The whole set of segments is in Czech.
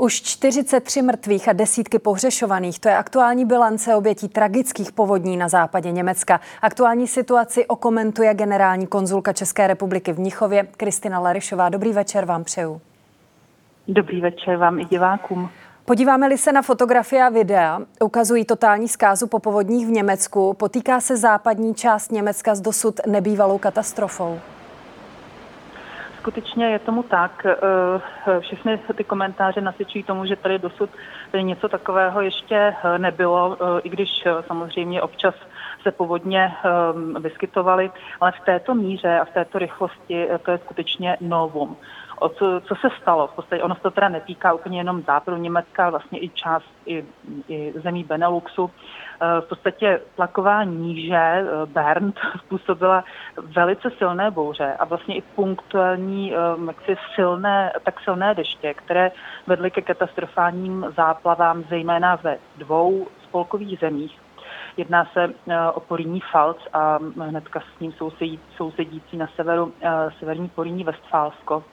Už 43 mrtvých a desítky pohřešovaných, to je aktuální bilance obětí tragických povodní na západě Německa. Aktuální situaci okomentuje generální konzulka České republiky v Mnichově Kristina Larišová. Dobrý večer vám přeju. Dobrý večer vám i divákům. Podíváme-li se na fotografie a videa, ukazují totální zkázu po povodních v Německu. Potýká se západní část Německa s dosud nebývalou katastrofou. Skutečně je tomu tak. Eh, všechny ty komentáře nasvědčují tomu, že tady dosud tady něco takového ještě eh, nebylo, eh, i když samozřejmě občas se povodně vyskytovaly, ale v této míře a v této rychlosti to je skutečně novum o co, co se stalo. V podstatě ono se to teda netýká úplně jenom západu Německa, ale vlastně i část i, i zemí Beneluxu. Eh, v podstatě tlaková níže eh, Bernd způsobila velice silné bouře a vlastně i punktuální eh, silné, tak silné deště, které vedly ke katastrofálním záplavám, zejména ve dvou spolkových zemích. Jedná se o Poríní Falc a hnedka s ním sousedí, sousedící na severu severní Poríní Westfálsko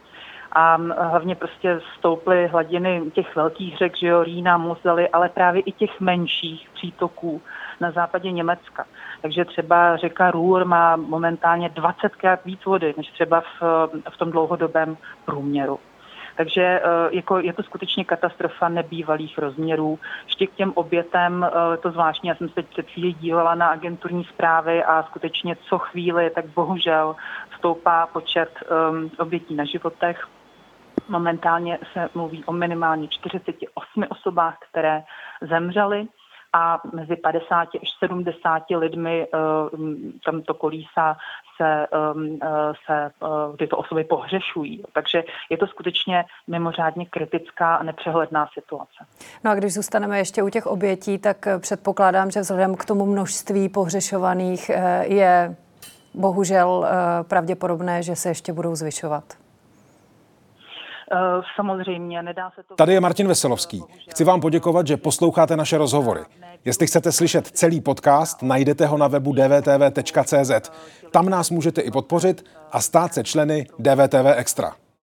a hlavně prostě stouply hladiny těch velkých řek, že jo, Rýna, Mosely, ale právě i těch menších přítoků na západě Německa. Takže třeba řeka Ruhr má momentálně 20krát víc vody, než třeba v, v tom dlouhodobém průměru. Takže e, jako, je to skutečně katastrofa nebývalých rozměrů. Ještě k těm obětem, e, to zvláštní, já jsem se před chvíli dívala na agenturní zprávy a skutečně co chvíli, tak bohužel stoupá počet um, obětí na životech. Momentálně se mluví o minimálně 48 osobách, které zemřely a mezi 50 až 70 lidmi uh, tam to kolísa se, um, se uh, tyto osoby pohřešují. Takže je to skutečně mimořádně kritická a nepřehledná situace. No a když zůstaneme ještě u těch obětí, tak předpokládám, že vzhledem k tomu množství pohřešovaných je bohužel pravděpodobné, že se ještě budou zvyšovat. Eh, samozřejmě nedá se to... Tady je Martin Veselovský. Chci vám poděkovat, že posloucháte naše rozhovory. Jestli chcete slyšet celý podcast, najdete ho na webu dvtv.cz. Tam nás můžete i podpořit a stát se členy DVTV Extra.